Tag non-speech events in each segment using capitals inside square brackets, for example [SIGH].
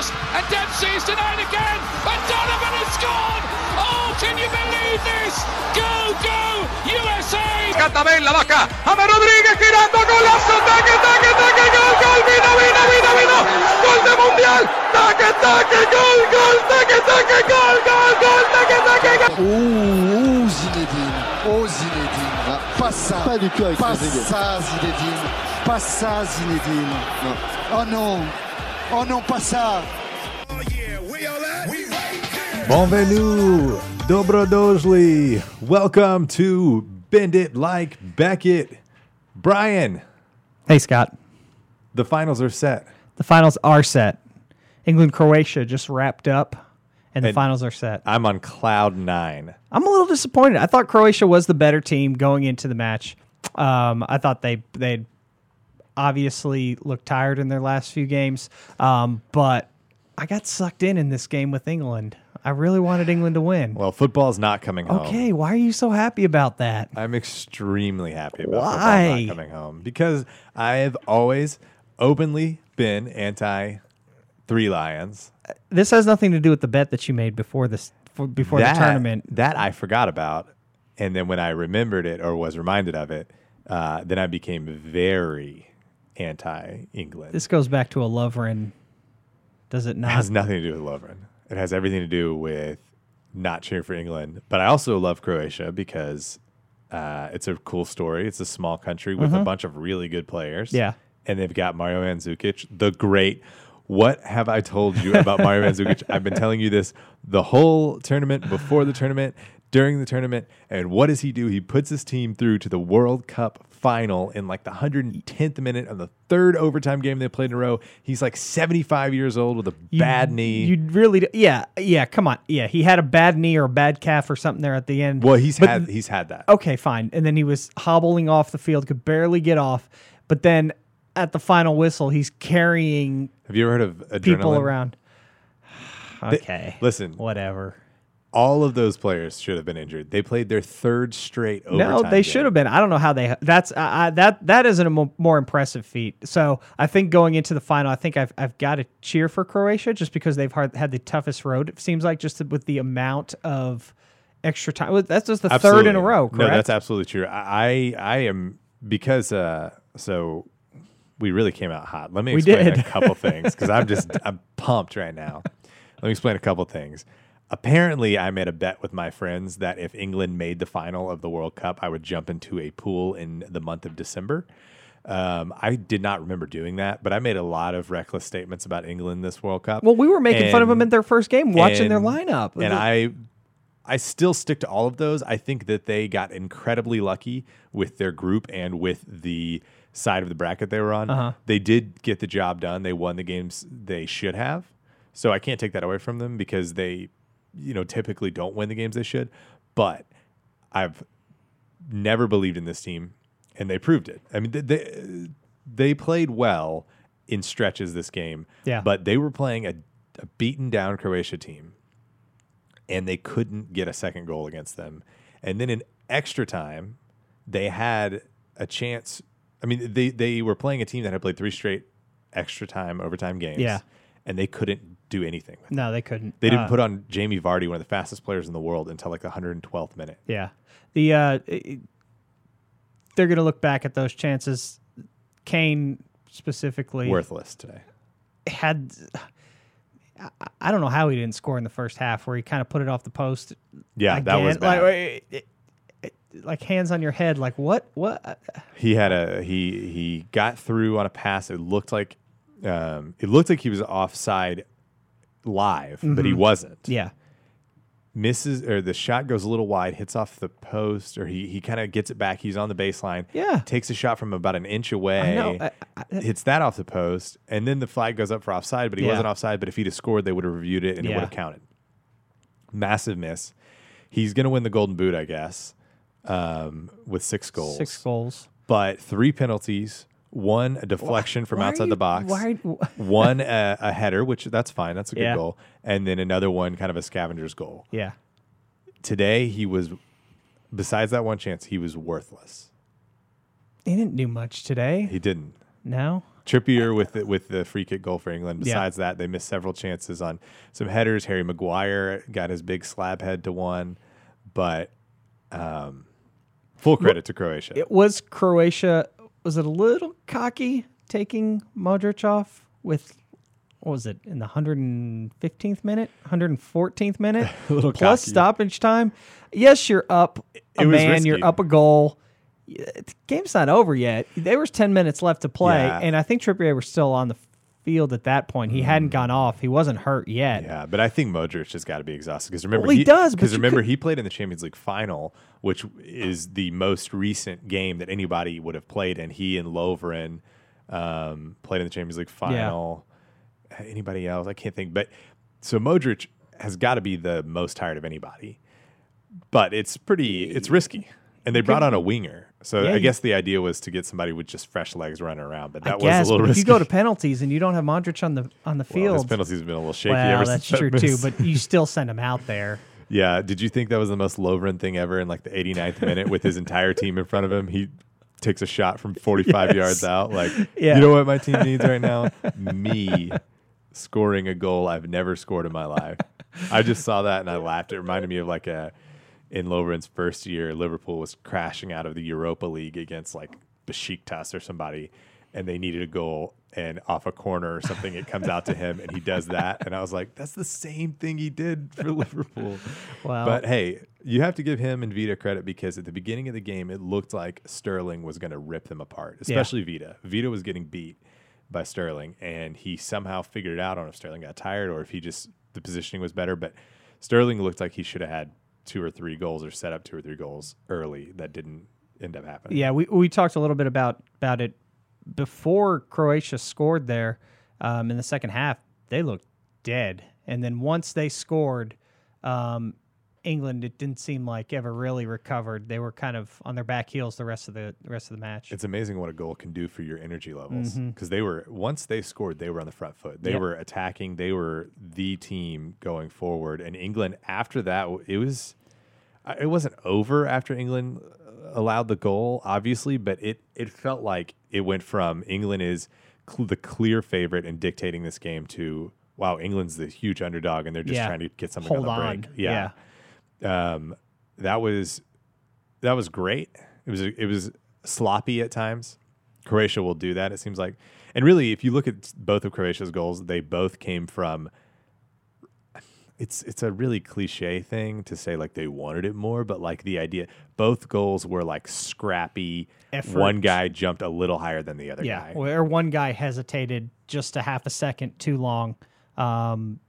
cross, and Dempsey's denied again, and Donovan has scored! Oh, can you believe this? Go, go, USA! Cantabella, vaca, James Rodríguez girando, golazo, taque, taque, taque, gol, gol, vino, vino, vino, vino, gol de mundial, taque, taque, gol, gol, taque, taque, gol, gol, gol, taque, taque, gol. Oh, Zinedine, oh Zinedine, va. pas ça, Pas du tout avec pas Rodriguez. ça Zinedine, pas ça Zinedine. Non. Oh non, oh non, pas ça. Bienvenue, Dobrodošli. Welcome to Bend It Like Beckett. Brian, Hey, Scott. the finals are set. The finals are set. England Croatia just wrapped up, and the And- finals are set. I'm on cloud nine. I'm a little disappointed. I thought Croatia was the better team going into the match. Um, I thought they they obviously looked tired in their last few games, um, but I got sucked in in this game with England. I really wanted England to win. Well, football's not coming home. okay, why are you so happy about that? I'm extremely happy about Why? football not coming home because I have always openly been anti Three Lions. This has nothing to do with the bet that you made before this for, before that, the tournament. That I forgot about. And then when I remembered it or was reminded of it, uh, then I became very anti England. This goes back to a Lovren. Does it It not? has nothing to do with Lovren. It has everything to do with not cheering for England. But I also love Croatia because uh, it's a cool story. It's a small country with a bunch of really good players. Mm-hmm. Yeah. And they've got Mario Mandzukic, the great. What have I told you about Mario Mandzukic? I've been telling you this the whole tournament, before the tournament, during the tournament. And what does he do? He puts his team through to the World Cup final in like the 110th minute of the third overtime game they played in a row. He's like 75 years old with a You- bad knee. You really, do, yeah, yeah. Come on, yeah. He had a bad knee or a bad calf or something there at the end. well, he's But had he's had that. okay, fine. And then he was hobbling off the field, could barely get off. But then at the final whistle, he's carrying Have you ever heard of adrenaline? people around. [SIGHS] Okay, listen. whatever. All of those players should have been injured. They played their third straight overtime. No, they game. should have been. I don't know how they. That's that that isn't a mo- more impressive feat. So I think going into the final, I think I've I've got to cheer for Croatia just because they've hard, had the toughest road. It seems like just with the amount of extra time. That's just the third in a row. Correct? No, that's absolutely true. I I am because uh so we really came out hot. Let me explain a couple [LAUGHS] things because I'm just I'm pumped right now. Let me explain a couple things. Apparently, I made a bet with my friends that if England made the final of the World Cup, I would jump into a pool in the month of December. Um, I did not remember doing that, but I made a lot of reckless statements about England this World Cup. Well, we were making fun of them And- in their first game, watching their lineup. And I I still stick to all of those. I think that they got incredibly lucky with their group and with the side of the bracket they were on. Uh-huh. They did get the job done. They won the games they should have. So I can't take that away from them because they, you know, typically don't win the games they should. But I've never believed in this team, and they proved it. I mean, they they, they played well in stretches this game. Yeah. But they were playing a, a beaten down Croatia team, and they couldn't get a second goal against them. And then in extra time, they had a chance. I mean, they they were playing a team that had played three straight extra time overtime games. Yeah. And they couldn't do anything with no, they couldn't. They didn't Uh, put on Jamie Vardy, one of the fastest players in the world, until like the 112th minute. Yeah, the uh, it- they're going to look back at those chances. Kane specifically Worthless today. had. I- I don't know how he didn't score in the first half, where he kind of put it off the post. Yeah, that was bad. Like, it- it- like hands on your head, like what? What? He had a he he got through on a pass. It looked like um, it looked like he was offside live, but he wasn't. Mm-hmm. Yeah, Misses or the shot goes a little wide, hits off the post, or he he kind of gets it back. He's on the baseline. Yeah. takes a shot from about an inch away. I. I- I- hits that off the post, and then the flag goes up for offside, but he Yeah. wasn't offside. But if he'd have scored, they would have reviewed it and it would have counted. Massive miss. He's to win the Golden Boot, I guess, um, with six goals. six goals. but three penalties, one a deflection from Why outside you- the box, why- [LAUGHS] one a, a header, which that's fine, that's a good Yeah. goal, and then another one kind of a scavenger's goal. Yeah, Today he was, besides that one chance, he was worthless. he didn't do much today. He didn't. No, Trippier with the, with the free kick goal for England. Yeah. Besides that, they missed several chances on some headers. Harry Maguire got his big slab head to one, but um, full credit to Croatia. It was Croatia. Was it a little cocky taking Modric off with what was it in the 115th minute, 114th minute, [LAUGHS] little plus cocky. stoppage time? Yes, you're up a man. You're up a goal. The game's not over yet. There was 10 minutes left to play, Yeah. and I think Trippier was still on the field at that point. He hadn't gone off. He wasn't hurt yet. Yeah, but I think Modric has got to be exhausted because remember Well, he does, because remember could- he played in the Champions League final, which is the most recent game that anybody would have played, and he and Lovren um, played in the Champions League final. Anybody else? I can't think. But so Modric has got to be the most tired of anybody. But it's pretty, it's risky, and they brought on a winger. So Yeah, I you- guess the idea was to get somebody with just fresh legs running around. But I that was guess, a little but if risky. you go to penalties and you don't have Modric on the on the [LAUGHS] well, his field, penalties have been a little shaky well, ever that's since that true too. But you still send him out there. [LAUGHS] Yeah. Did you think that was the most Lovren thing ever in like the 89th minute with his entire team in front of him? He takes a shot from 45 [LAUGHS] Yes. yards out. Like, Yeah. you know what my team needs right now? Me scoring a goal I've never scored in my life. I just saw that and I laughed. It reminded me of like a in Lovren's first year, Liverpool was crashing out of the Europa League against like Besiktas or somebody, and they needed a goal. And off a corner or something, it comes out to him, and he does that. And I was like, "That's the same thing he did for [LAUGHS] Liverpool." Wow. But hey, you have to give him and Vida credit because at the beginning of the game, it looked like Sterling was going to rip them apart, especially Vida. Vida was getting beat by Sterling, and he somehow figured it out. I don't know if Sterling got tired or if he just the positioning was better, but Sterling looked like he should have had two or three goals or set up two or three goals early that didn't end up happening. Yeah, we we talked a little bit about about it before Croatia scored there um, in the second half. They looked dead, and then once they scored, um, England it didn't seem like ever really recovered. They were kind of on their back heels the rest of the, the rest of the match. It's amazing what a goal can do for your energy levels because they were once they scored, they were on the front foot. They Yep. were attacking. They were the team going forward. And England after that, it was uh, it wasn't over after England uh, allowed the goal, obviously, but it it felt like it went from England is cl- the clear favorite and dictating this game to wow, England's the huge underdog and they're just Yeah. trying to get something Hold on the on. break. Yeah. Um, that was that was great. It was it was sloppy at times. Croatia will do that. It seems like, and really, if you look at both of Croatia's goals, they both came from. It's it's a really cliche thing to say like they wanted it more, but like the idea, both goals were like scrappy. Effort. One guy jumped a little higher than the other Yeah, guy. or one guy hesitated just a half a second too long, um,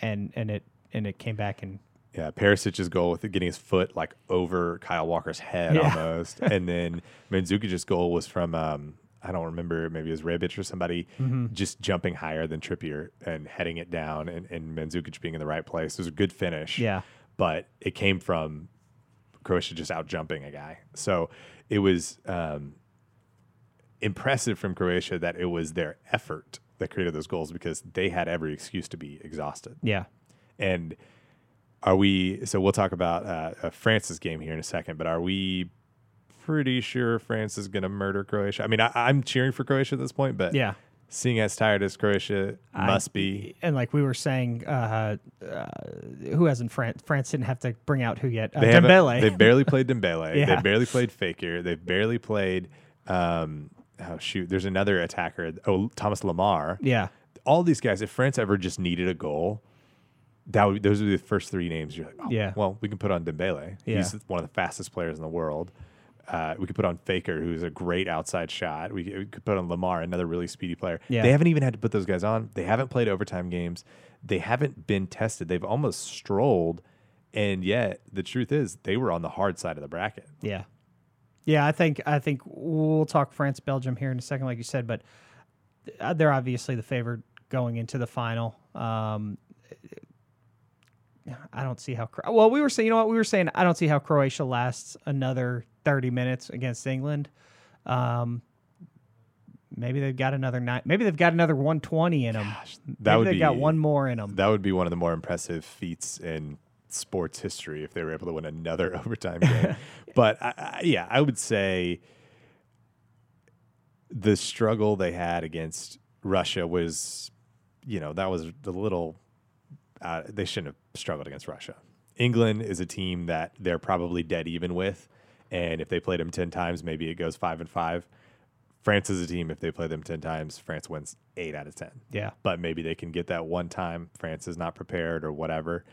and and it and it came back and Yeah, Perisic's goal with getting his foot like over Kyle Walker's head Yeah. almost, [LAUGHS] and then Mandzukic's goal was from um, I don't remember maybe it was Rebic or somebody Mm-hmm. just jumping higher than Trippier and heading it down, and, and Mandzukic being in the right place. It was a good finish. Yeah. but it came from Croatia just out jumping a guy, so it was um, impressive from Croatia that it was their effort that created those goals because they had every excuse to be exhausted. yeah, And are we? So we'll talk about uh, uh, France's game here in a second. But are we pretty sure France is going to murder Croatia? I mean, I, I'm cheering for Croatia at this point, but yeah. seeing as tired as Croatia I- must be, And like we were saying, uh, uh, who hasn't France? France didn't have to bring out who yet? Uh, they Dembele. They barely played Dembele. [LAUGHS] Yeah. They barely played Fekir. They've barely played. Um, oh shoot! There's another attacker. Oh, Thomas Lemar. yeah, all these guys, if France ever just needed a goal, that would those would be the first three names. You're like, oh, Yeah. Well, we can put on Dembele. Yeah. He's one of the fastest players in the world. Uh, we could put on Fekir, who's a great outside shot. We, we could put on Lemar, another really speedy player. Yeah. They haven't even had to put those guys on. They haven't played overtime games. They haven't been tested. They've almost strolled, and yet the truth is they were on the hard side of the bracket. yeah, yeah. I think I think we'll talk France Belgium here in a second, like you said, but uh, they're obviously the favorite going into the final. Um, I don't see how. Cro- Well, we were saying, you know what, we were saying. I don't see how Croatia lasts another thirty minutes against England. Um, maybe they've got another nine. Maybe they've got another one twenty in them. that maybe would they've be got one more in them. That would be one of the more impressive feats in sports history if they were able to win another [LAUGHS] overtime game. [LAUGHS] but I, I, yeah, I would say the struggle they had against Russia was, you know, that was a little. Uh, they shouldn't have struggled against Russia. England is a team that they're probably dead even with, and if they played them ten times, maybe it goes five and five. France is a team. If they play them ten times, France wins eight out of ten. Yeah. but maybe they can get that one time. France is not prepared or whatever.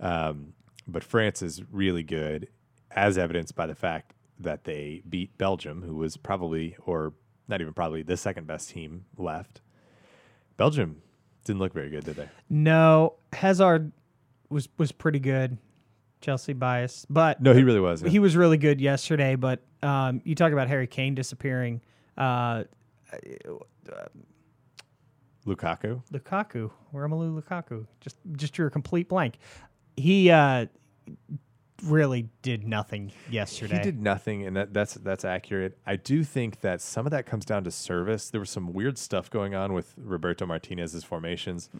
Um, but France is really good, as evidenced by the fact that they beat Belgium, who was probably, or not even probably, the second best team left. Belgium didn't look very good, did they? No, Hazard was was pretty good. Chelsea bias, but No, he really was. he was really good yesterday. But um, you talk about Harry Kane disappearing. Uh, Lukaku. Lukaku, Romelu Lukaku, just just drew a complete blank. He uh, really did nothing yesterday. He did nothing, and that, that's that's accurate. I do think that some of that comes down to service. There was some weird stuff going on with Roberto Martinez's formations.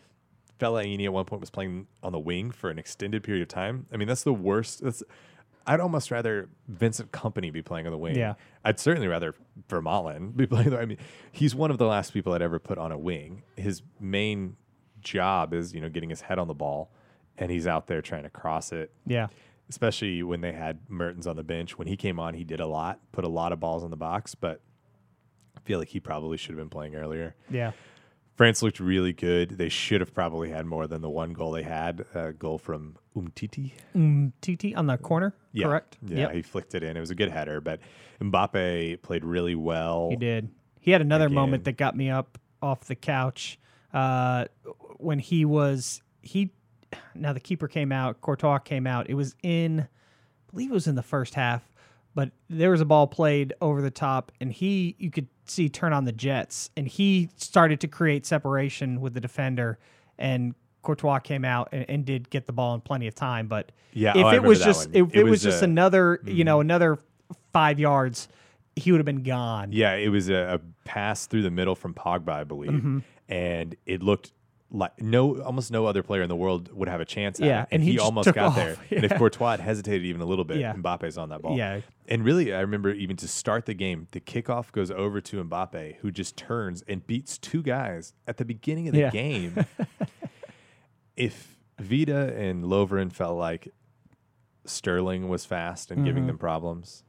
Fellaini at one point was playing on the wing for an extended period of time. I mean, that's the worst. That's I'd almost rather Vincent Kompany be playing on the wing. Yeah. I'd certainly rather Vermaelen be [LAUGHS] playing. I mean, he's one of the last people I'd ever put on a wing. His main job is you know getting his head on the ball, and he's out there trying to cross it Yeah, especially when they had Mertens on the bench. When he came on, he did a lot, put a lot of balls in the box, but I feel like he probably should have been playing earlier. yeah, France looked really good. They should have probably had more than the one goal they had. A goal from Umtiti. TT on the corner, Yeah. correct? Yeah, Yep, he flicked it in. It was a good header, but Mbappe played really well. he did. He had another Again. moment that got me up off the couch uh, when he was he. Now the keeper came out, Courtois came out. It was in, I believe it was in the first half, but there was a ball played over the top, and he you could see turn on the jets, and he started to create separation with the defender, and Courtois came out and, and did get the ball in plenty of time. But Yeah, if oh, it was just It it, was, was, just another you know another five yards, he would have been gone. Yeah, it was a, a pass through the middle from Pogba, I believe, Mm-hmm. and it looked like no, almost no other player in the world would have a chance. At Yeah, it, and he he, almost got [LAUGHS] off. there. And if Yeah. Courtois had hesitated even a little bit, Yeah. Mbappe's on that ball. Yeah. and really, I remember even to start the game, the kickoff goes over to Mbappe, who just turns and beats two guys at the beginning of the Yeah. game. [LAUGHS] if Vida and Lovren felt like Sterling was fast and Mm-hmm. giving them problems,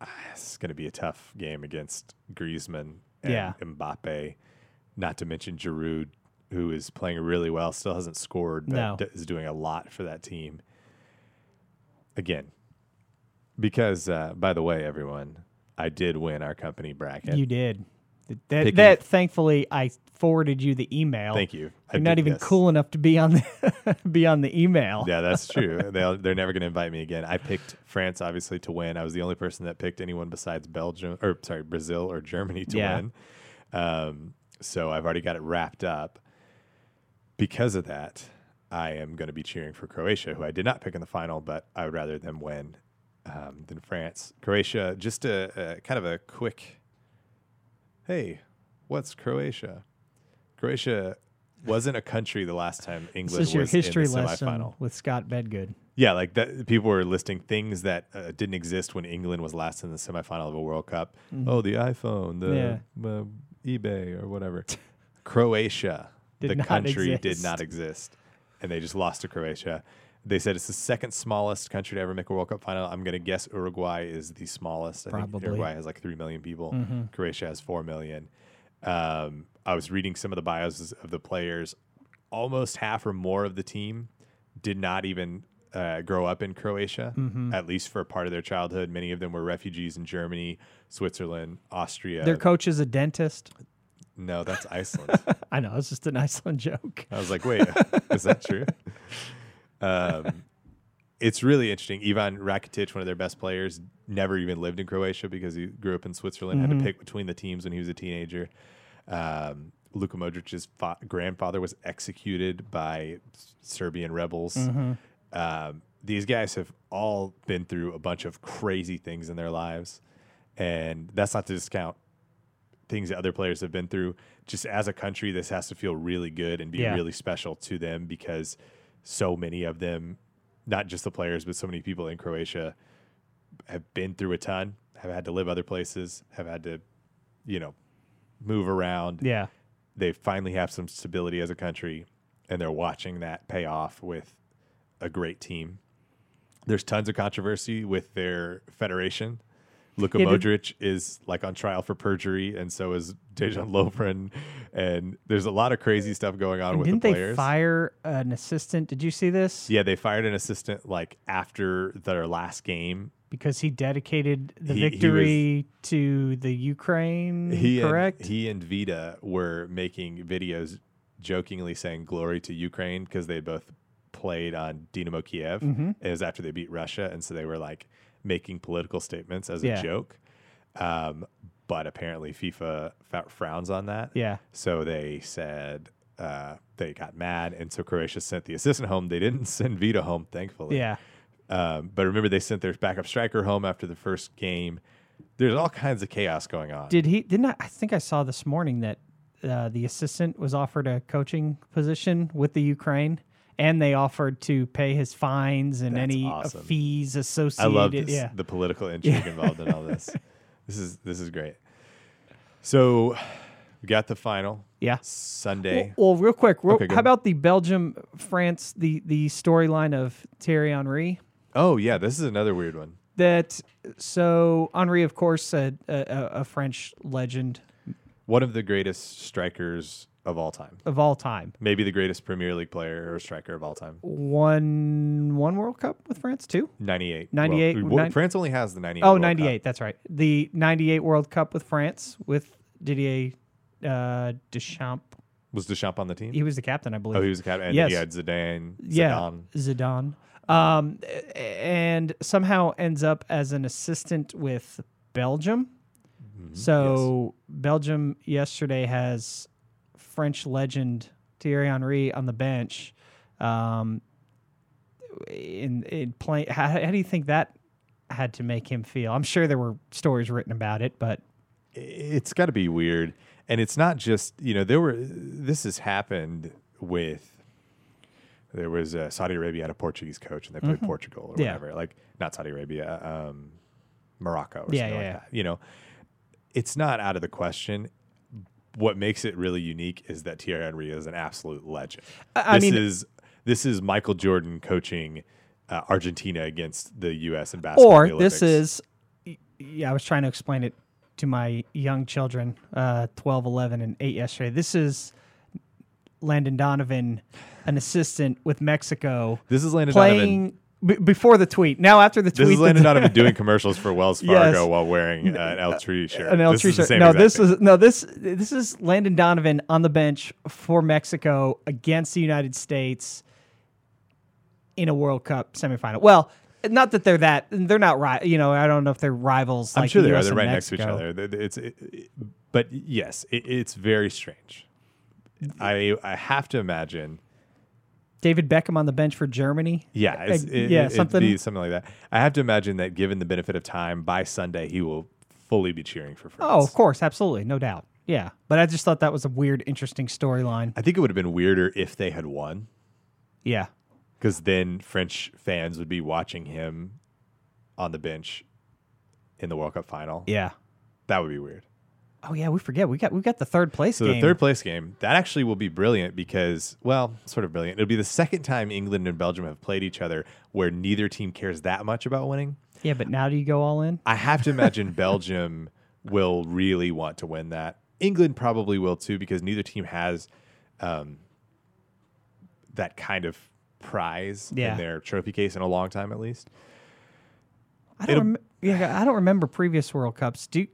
ah, it's going to be a tough game against Griezmann and Yeah. Mbappe. Not to mention Giroud, who is playing really well, still hasn't scored, but No. d- is doing a lot for that team. Again, because uh, by the way, everyone, I did win our company bracket. You did. That, Picking- that thankfully I forwarded you the email. Thank you. I You're not even this. cool enough to be on the [LAUGHS] be on the email. Yeah, that's [LAUGHS] true. They'll, they're never going to invite me again. I picked France, obviously, to win. I was the only person that picked anyone besides Belgium, or sorry, Brazil or Germany to Yeah. win. Um, so I've already got it wrapped up. Because of that, I am going to be cheering for Croatia, who I did not pick in the final, but I would rather them win um, than France. Croatia, just a, a kind of a quick. Hey, what's Croatia? Croatia wasn't a country the last time This England is your was history in the semifinal. with Scott Bedgood. Yeah, like that. People were listing things that uh, didn't exist when England was last in the semifinal of a World Cup. Oh, the iPhone, the uh, eBay, or whatever. [LAUGHS] Croatia, Did the country, did not exist, and they just lost to Croatia. They said it's the second smallest country to ever make a World Cup final. I'm going to guess Uruguay is the smallest. I think Uruguay has like three million people. Mm-hmm. Croatia has four million. Um, I was reading some of the bios of the players. Almost half or more of the team did not even uh, grow up in Croatia, Mm-hmm. at least for a part of their childhood. Many of them were refugees in Germany, Switzerland, Austria. Their coach is a dentist. No, that's Iceland. [LAUGHS] I know it's just an Iceland joke. I was like, wait, is that true? [LAUGHS] Um, it's really interesting. Ivan Rakitic, one of their best players, never even lived in Croatia because he grew up in Switzerland. Had to pick between the teams when he was a teenager. Um, Luka Modric's fa- grandfather was executed by Serbian rebels. Um, these guys have all been through a bunch of crazy things in their lives, and that's not to discount things that other players have been through. Just as a country, this has to feel really good and be Yeah. really special to them because so many of them, not just the players, but so many people in Croatia have been through a ton, have had to live other places, have had to you know, move around. Yeah. They finally have some stability as a country, and they're watching that pay off with a great team. There's tons of controversy with their federation. Luka Yeah, did- Modric is like on trial for perjury, and so is Dejan [LAUGHS] Lovren. And there's a lot of crazy stuff going on And with didn't the they players. fire an assistant? Did you see this? yeah, they fired an assistant like after their last game. Because he dedicated the He- he was- victory to the Ukraine. He correct. And, he and Vida were making videos jokingly saying glory to Ukraine because they both played on Dynamo Kiev. Mm-hmm. It was after they beat Russia, and so they were like making political statements as Yeah. a joke. Um, but apparently, FIFA f- frowns on that. Yeah. So they said uh, they got mad, and so Croatia sent the assistant home. They didn't [LAUGHS] send Vida home, thankfully. yeah. Um, but remember, they sent their backup striker home after the first game. There's all kinds of chaos going on. Did he? Didn't I? I think I saw this morning that uh, the assistant was offered a coaching position with the Ukraine, and they offered to pay his fines and That's any uh, awesome. fees I associated. love this, Yeah. the political intrigue involved in all this. [LAUGHS] This is this is great. So we got the final Yeah. Sunday. Well, well, real quick, real, Okay, how about the Belgium France the the storyline of Thierry Henry? oh yeah, this is another weird one. That so Henry, of course, a, a, a French legend One of the greatest strikers of all time. of all time, Maybe the greatest Premier League player or striker of all time. won one World Cup with France too. 98. 98, Well, nine- France only has the 98. Oh, World 98, Cup. that's right. The 98 World Cup with France with Didier uh, Deschamps. Was Deschamps on the team? He was the captain, I believe. oh, he was the captain. And Yes. he had Zidane. yeah, Zidane. Zidane. Um, and somehow ends up as an assistant with Belgium. Mm-hmm. So Belgium yesterday has French legend Thierry Henry on the bench. Um, in in play, how, how do you think that had to make him feel? I'm sure there were stories written about it, but it's got to be weird and it's not just you know there were this has happened with there was uh, saudi arabia had a portuguese coach and they played portugal or Mm-hmm. Yeah. whatever like not saudi arabia um, morocco or Yeah, something yeah, like yeah. that you know it's not out of the question what makes it really unique is that Thierry Henry is an absolute legend. I- this mean- is this is Michael Jordan coaching uh, Argentina against the U.S. in basketball. or this is yeah i was trying to explain it to my young children uh 12 11 and 8 yesterday this is landon donovan an assistant with mexico this is Landon Donovan playing b- before the tweet now after the tweet This is Landon Donovan [LAUGHS] doing commercials for Wells Yes. Fargo while wearing uh, an El Tri shirt. an El Tri shirt. No, this thing. is no this this is Landon Donovan on the bench for Mexico against the United States in a World Cup semifinal. Well, not that they're that they're not right. You know, I don't know if they're rivals. I'm like sure the they are. They're right next to each other. Th- th- It's, it, it- but yes, it, it's very strange. I I have to imagine. David Beckham on the bench for Germany. Yeah, it's, it, yeah, it'd something. be something like that. I have to imagine that, given the benefit of time, by Sunday he will fully be cheering for France. Oh, of course, absolutely, no doubt. Yeah, but I just thought that was a weird, interesting storyline. I think it would have been weirder if they had won, Yeah, because then French fans would be watching him on the bench in the World Cup final. yeah. That would be weird. Oh yeah, we forget we got we got the third place So game. the third place game that actually will be brilliant because, well, sort of brilliant. It'll be the second time England and Belgium have played each other where neither team cares that much about winning. yeah, but now do you go all in? I have to imagine [LAUGHS] Belgium will really want to win that. England probably will too because neither team has um, that kind of prize Yeah. in their trophy case in a long time, at least. I don't. Rem- yeah, I don't remember previous World Cups. Do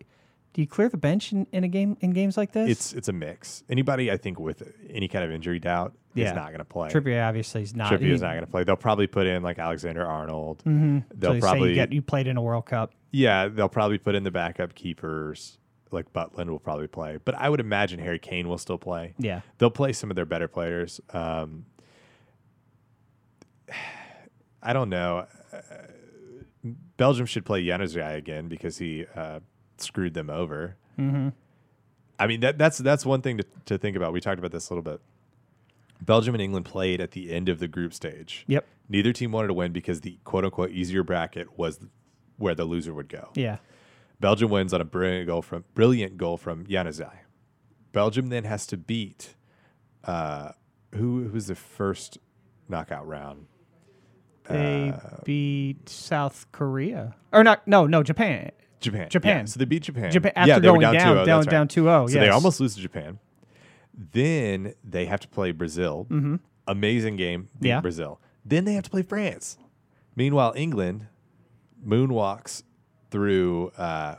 do you clear the bench in, in a game in games like this? It's it's a mix. Anybody I think with any kind of injury doubt Yeah. is not going to play. Trippier obviously is not. Trippier is not going to play. They'll probably put in like Alexander Arnold. Mhm. They'll say probably you, get, you played in a World Cup. yeah, they'll probably put in the backup keepers. Like Butland will probably play, but I would imagine Harry Kane will still play. Yeah. they'll play some of their better players. Um, [SIGHS] I don't know. Uh, Belgium should play Januzaj again because he uh, screwed them over. Mm-hmm. I mean that that's that's one thing to, to think about. We talked about this a little bit. Belgium and England played at the end of the group stage. Yep. Neither team wanted to win because the quote unquote easier bracket was where the loser would go. Yeah. Belgium wins on a brilliant goal from brilliant goal from Januzaj. Belgium then has to beat uh, who who was the first knockout round? They beat South Korea. Or not no, no, Japan. Japan. Japan. Yeah, so they beat Japan. Japan yeah, after were going down, down, 2-0, down, that's down 2-0, So they almost lose to Japan. Then they have to play Brazil. Amazing game. Beat Mm-hmm. Yeah. Brazil. Then they have to play France. Meanwhile, England moonwalks through. Uh,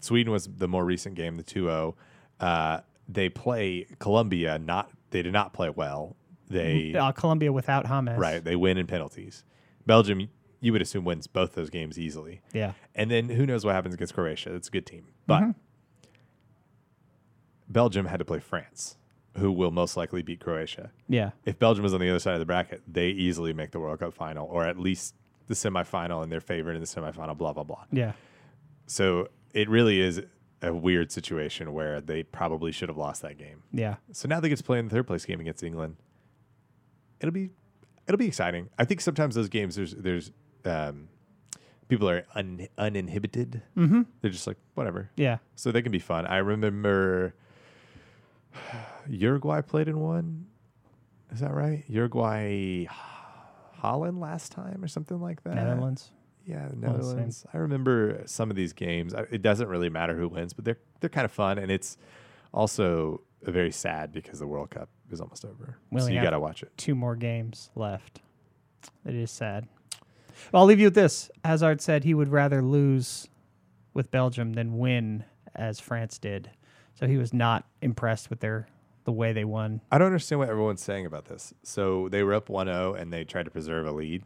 Sweden was the more recent game, the 2-0. Uh, they play Colombia. Not they did not play well. They Uh, Colombia without James. right. They win in penalties. Belgium, you would assume wins both those games easily. Yeah. And then who knows what happens against Croatia? It's a good team. But Mm-hmm. Belgium had to play France, who will most likely beat Croatia. Yeah. If Belgium was on the other side of the bracket, they easily make the World Cup final or at least the semifinal and they're favored in the semifinal, blah, blah, blah. Yeah. So it really is a weird situation where they probably should have lost that game. Yeah. So now they get to play in the third place game against England. It'll be it'll be exciting. I think sometimes those games there's there's um, people are un, uninhibited. Mm-hmm. They're just like whatever. Yeah. So they can be fun. I remember [SIGHS] Uruguay played in one. Is that right? Uruguay, Holland last time or something like that. Netherlands. Yeah. Netherlands. I remember some of these games. I- It doesn't really matter who wins, but they're they're kind of fun, and it's also very sad because the World Cup is almost over. We so you got to watch it. Two more games left. It is sad. Well, I'll leave you with this. Hazard said he would rather lose with Belgium than win as France did. So he was not impressed with their the way they won. I don't understand what everyone's saying about this. So they were up 1-0 and they tried to preserve a lead.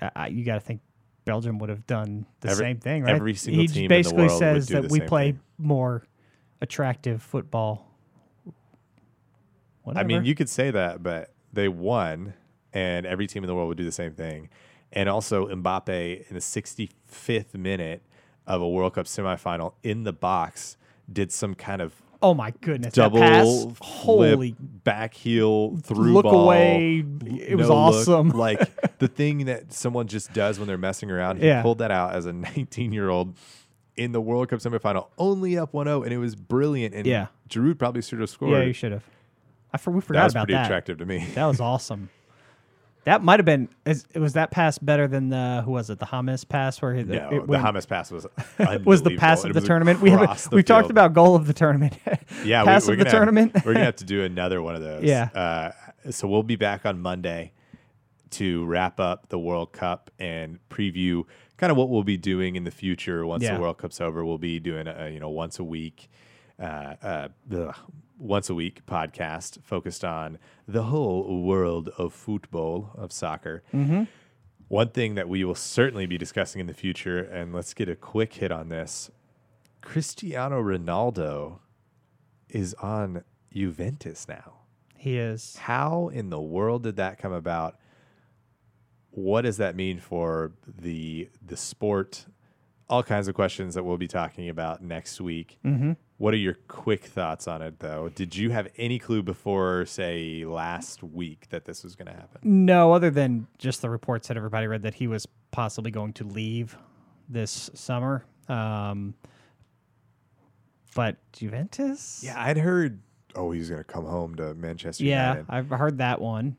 I, I, you got to think Belgium would have done the Every- same thing, right? every single he team in the basically world would says that the we play thing. more attractive football. Whatever. I mean, you could say that, but they won, and every team in the world would do the same thing. And also, Mbappe in the 65th minute of a World Cup semifinal in the box did some kind of oh my goodness, double that pass, flip, holy back heel through look ball. away. It was no look. awesome. [LAUGHS] like [LAUGHS] the thing that someone just does when they're messing around. He Yeah. pulled that out as a [LAUGHS] 19 year old in the World Cup semifinal, only up 1-0, and it was brilliant. And Yeah. Giroud probably should have scored. Yeah, you should have. I for, we forgot that was about pretty that. attractive to me. That was awesome. That might have been. Is, was that pass better than the who was it? The Hamas pass where he, No, it the Hamas pass was [LAUGHS] was the pass of the tournament. We have we've talked about goal of the tournament. [LAUGHS] yeah, pass we, of we're the gonna tournament. Have, we're gonna [LAUGHS] have to do another one of those. Yeah. Uh, so we'll be back on Monday to wrap up the World Cup and preview kind of what we'll be doing in the future once Yeah. the World Cup's over. We'll be doing a, you know once a week, uh, uh, ugh, once a week podcast focused on the whole world of football of soccer. Mm-hmm. One thing that we will certainly be discussing in the future, and let's get a quick hit on this. Cristiano Ronaldo is on Juventus now. he is. How in the world did that come about? What does that mean for the the sport? All kinds of questions that we'll be talking about next week. Mm-hmm. What are your quick thoughts on it, though? Did you have any clue before, say, last week that this was going to happen? No, other than just the reports that everybody read that he was possibly going to leave this summer. Um, but Juventus, Yeah, I'd heard. Oh, he's going to come home to Manchester yeah, United. I've heard that one.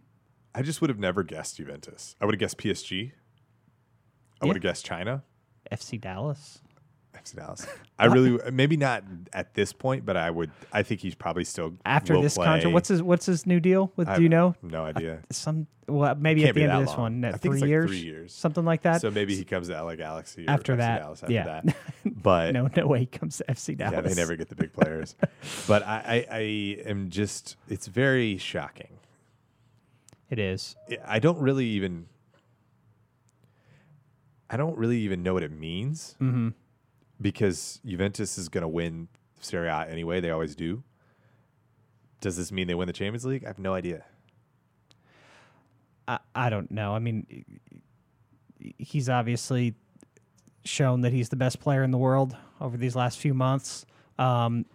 I just would have never guessed Juventus. I would have guessed PSG. I Yeah. would have guessed China. FC Dallas. FC Dallas. I really, maybe not at this point, but I would. I think he's probably still After this play. contract, what's his what's his new deal with? I do you know? No idea. Some well, maybe Can't at the end of this long. one, I three like years, three years. something like that. so maybe he comes to LA Galaxy After FC that, Dallas after yeah. that. [LAUGHS] But no, no way he comes to FC Dallas. yeah, they never get the big [LAUGHS] players. but I, I, I am just. It's very shocking. It is. I don't really even. I don't really even know what it means Mm-hmm. Because Juventus is going to win Serie A anyway. They always do. Does this mean they win the Champions League? I have no idea. I, I don't know. I mean, he's obviously shown that he's the best player in the world over these last few months. Um,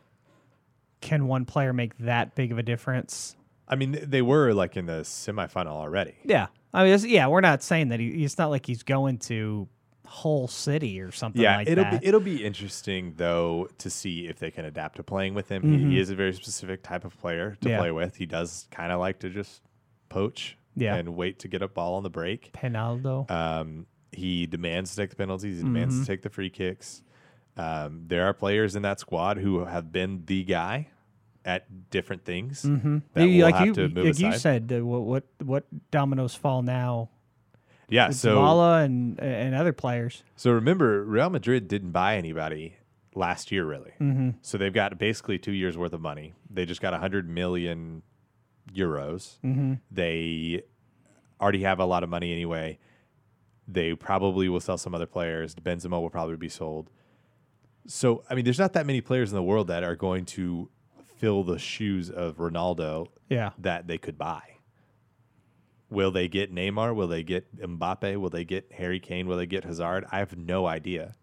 can one player make that big of a difference? I mean, they were like in the semifinal already. Yeah. I mean, yeah, we're not saying that he, it's not like he's going to Hull City or something Yeah, like it'll that. be it'll be interesting though to see if they can adapt to playing with him. He, he is a very specific type of player to Mm-hmm. Yeah. play with. He does kind of like to just poach Yeah. and wait to get a ball on the break. Penaldo. Um, he demands to take the penalties. He demands Mm-hmm. to take the free kicks. Um, there are players in that squad who have been the guy at different things mm-hmm. that you, will like have you, to move like you said, uh, what, what what dominoes fall now? Yeah, so Mala and and other players. So remember, Real Madrid didn't buy anybody last year, really. Mm-hmm. So they've got basically two years worth of money. They just got 100 million euros. Mm-hmm. They already have a lot of money anyway. They probably will sell some other players. Benzema will probably be sold. So, I mean, there's not that many players in the world that are going to fill the shoes of Ronaldo Yeah. that they could buy. Will they get Neymar? Will they get Mbappe? Will they get Harry Kane? Will they get Hazard? I have no idea.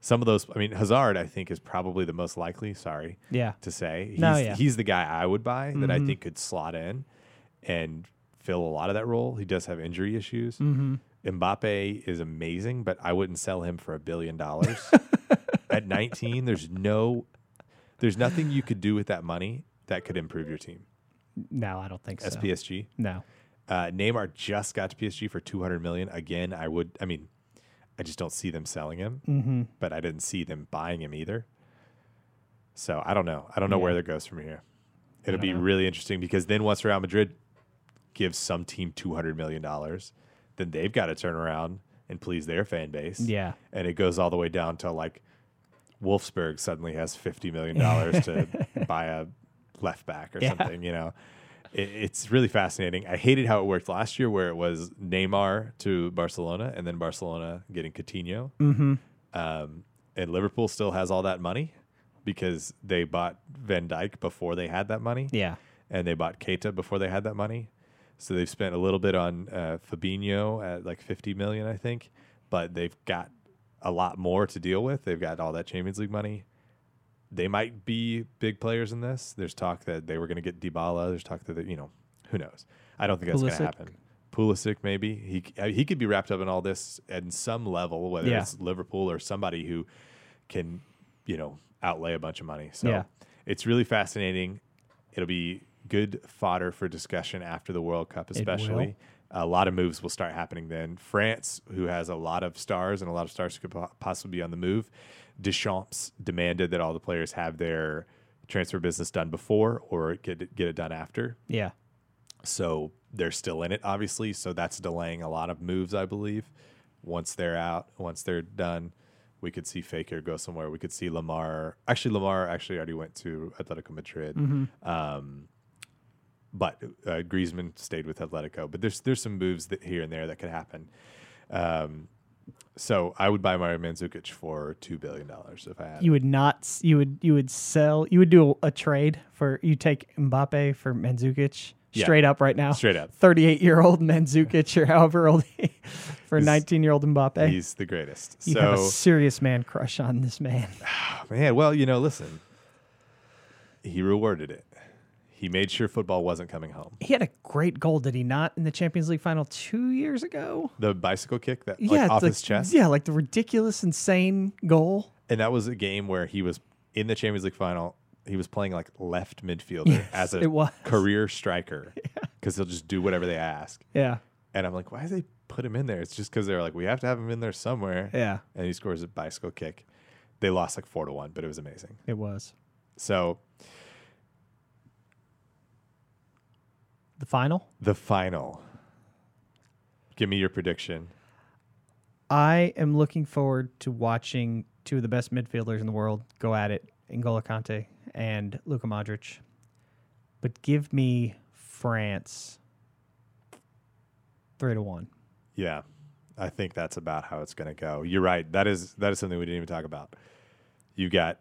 Some of those, I mean, Hazard, I think, is probably the most likely. Sorry Yeah. to say. He's, No, yeah. Mm-hmm. he's the guy I would buy that I think could slot in and fill a lot of that role. He does have injury issues. Mm-hmm. Mbappe is amazing, but I wouldn't sell him for a billion dollars. [LAUGHS] At 19, there's no, there's nothing you could do with that money that could improve your team. No, I don't think so. As PSG, No. Uh, Neymar just got to PSG for 200 million. Again, I would, I mean, I just don't see them selling him, Mm-hmm. but I didn't see them buying him either. So I don't know. I don't know where that goes from here. It'll be really interesting because then once Real Madrid gives some team 200 million dollars, then they've got to turn around and please their fan base. Yeah. And it goes all the way down to like Wolfsburg suddenly has 50 million dollars to [LAUGHS] buy a left back or Yeah. something, you know. It, it's really fascinating. I hated how it worked last year where it was Neymar to Barcelona and then Barcelona getting Coutinho. Mm-hmm. Um, and Liverpool still has all that money because they bought Van Dijk before they had that money Yeah. and they bought Keita before they had that money. So they've spent a little bit on uh, Fabinho at like 50 million, I think, but they've got a lot more to deal with. They've got all that Champions League money. They might be big players in this. There's talk that they were going to get Dybala. There's talk that they- you know, who knows? I don't think that's going to happen. Pulisic, maybe he he could be wrapped up in all this at some level, whether Yeah. it's Liverpool or somebody who can, you know, outlay a bunch of money. So Yeah. it's really fascinating. It'll be good fodder for discussion after the World Cup, especially. A lot of moves will start happening then. France, who has a lot of stars and a lot of stars who could po- possibly be on the move, Deschamps demanded that all the players have their transfer business done before or get it, get it done after. Yeah. So they're still in it, obviously. So that's delaying a lot of moves, I believe. Once they're out, once they're done, we could see Fekir go somewhere. We could see Lemar. Actually, Lemar actually already went to Atletico Madrid. Um, but uh, Griezmann stayed with Atletico. But there's there's some moves that here and there that could happen. Um, so I would buy Mario Mandzukic for two billion dollars if I had. You would not. You would. You would sell. You would do a, a trade for. You take Mbappe for Mandzukic Yeah. straight up right now. Straight up. Thirty-eight year old Mandzukic or however old he, for nineteen year old Mbappe. He's the greatest. You have a serious man crush on this man. [SIGHS] man, well, you know, listen, he rewarded it. He made sure football wasn't coming home. He had a great goal, did he not, in the Champions League final two years ago? The bicycle kick that like yeah, off the- his chest. Yeah, like the ridiculous, insane goal. And that was a game where he was in the Champions League final. He was playing like left midfielder Yes, as a career striker [LAUGHS] because he'll just do whatever they ask. Yeah, And I'm like, why did they put him in there? It's just because they're like, we have to have him in there somewhere. yeah, And he scores a bicycle kick. They lost like four to one, but it was amazing. it was So the final. the final. Give me your prediction. I am looking forward to watching two of the best midfielders in the world go at it, N'Golo Kante and Luka Modric. But give me France three to one. Yeah, I think that's about how it's going to go. You're right. That is that is something we didn't even talk about. You got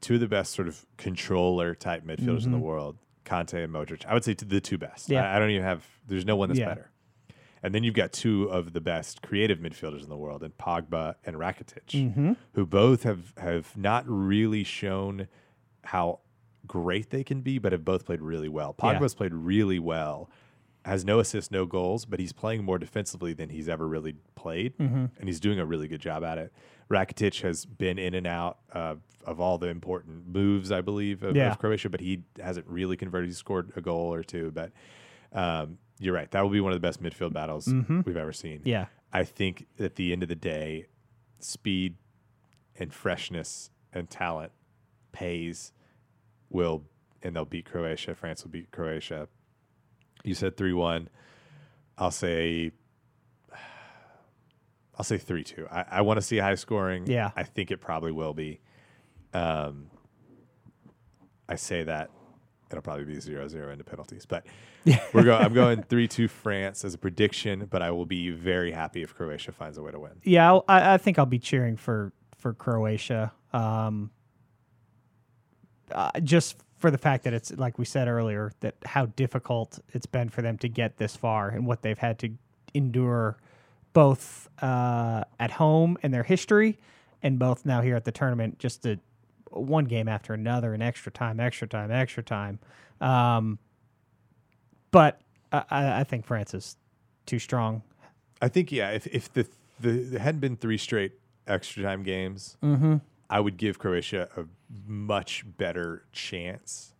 two of the best sort of controller type midfielders in the mm-hmm. world, Kante and Modric. I would say the two best. Yeah. I, I don't even have. There's no one that's Yeah. better. And then you've got two of the best creative midfielders in the world, in Pogba and Rakitic, Mm-hmm. who both have have not really shown how great they can be, but have both played really well. Yeah. Pogba's played really well has no assists, no goals, but he's playing more defensively than he's ever really played, Mm-hmm. and he's doing a really good job at it. Rakitic has been in and out uh, of all the important moves, I believe, of, Yeah. of Croatia, but he hasn't really converted. He scored a goal or two, but um, you're right. That will be one of the best midfield battles we've ever seen. Mm-hmm. Yeah. I think at the end of the day, speed and freshness and talent pays will and they'll beat Croatia. France will beat Croatia. You said three one. I'll say I'll say three two. I, I want to see high scoring. Yeah. I think it probably will be. Um I say that it'll probably be zero zero into penalties. But [LAUGHS] we're going I'm going three two France as a prediction, but I will be very happy if Croatia finds a way to win. Yeah, I'll- I, I think I'll be cheering for for Croatia. Um, uh, just for the fact that it's like we said earlier that how difficult it's been for them to get this far and what they've had to endure both uh, at home and their history and both now here at the tournament just a, one game after another and extra time extra time extra time um, but I, I think France is too strong I think yeah. If if the the hadn't been three straight extra time games, Mm-hmm. I would give Croatia a much better chance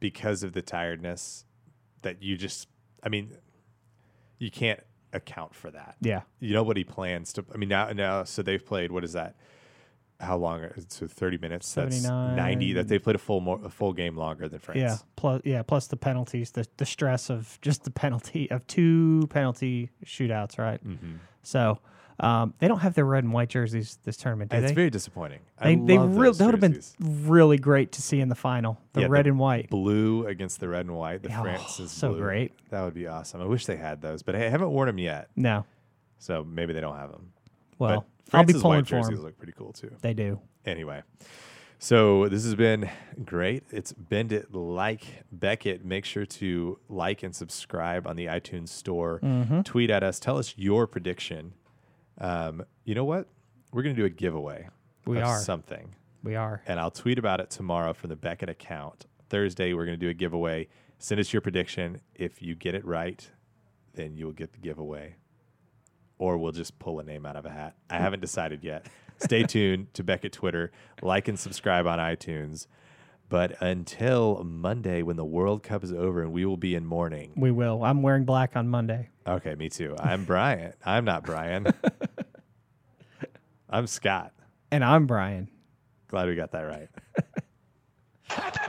because of the tiredness that you just. I mean, you can't account for that. yeah You, Nobody plans to. I mean now now so they've played what is that? How long? So thirty minutes. That's ninety. That they played a full more, a full game longer than France. Yeah, plus yeah, plus the penalties, the the stress of just the penalty of two penalty shootouts, right? Mm-hmm. So um, they don't have their red and white jerseys this tournament, do It's they? very disappointing. they I they love real those that would have been really great to see in the final, the Yeah, red the and white. blue against the red and white. The Oh, France's so blue. great. That would be awesome. I wish they had those, but I haven't worn them yet, No, so maybe they don't have them. well, but I'll be France's pulling white for jerseys them. look pretty cool too. They do. Anyway, so this has been great. It's Bend It Like Beckett. Make sure to like and subscribe on the iTunes store. Mm-hmm. Tweet at us. Tell us your prediction. Um, you know what? We're going to do a giveaway. We are. something. We are. and I'll tweet about it tomorrow from the Beckett account. Thursday, we're going to do a giveaway. Send us your prediction. If you get it right, then you'll get the giveaway. Or we'll just pull a name out of a hat. I haven't decided yet. Stay [LAUGHS] tuned to Beckett Twitter. Like and subscribe on iTunes. But until Monday, when the World Cup is over and we will be in mourning. We will. I'm wearing black on Monday. Okay, me too. I'm Brian. I'm not Brian. [LAUGHS] I'm Scott. And I'm Brian. Glad we got that right. [LAUGHS]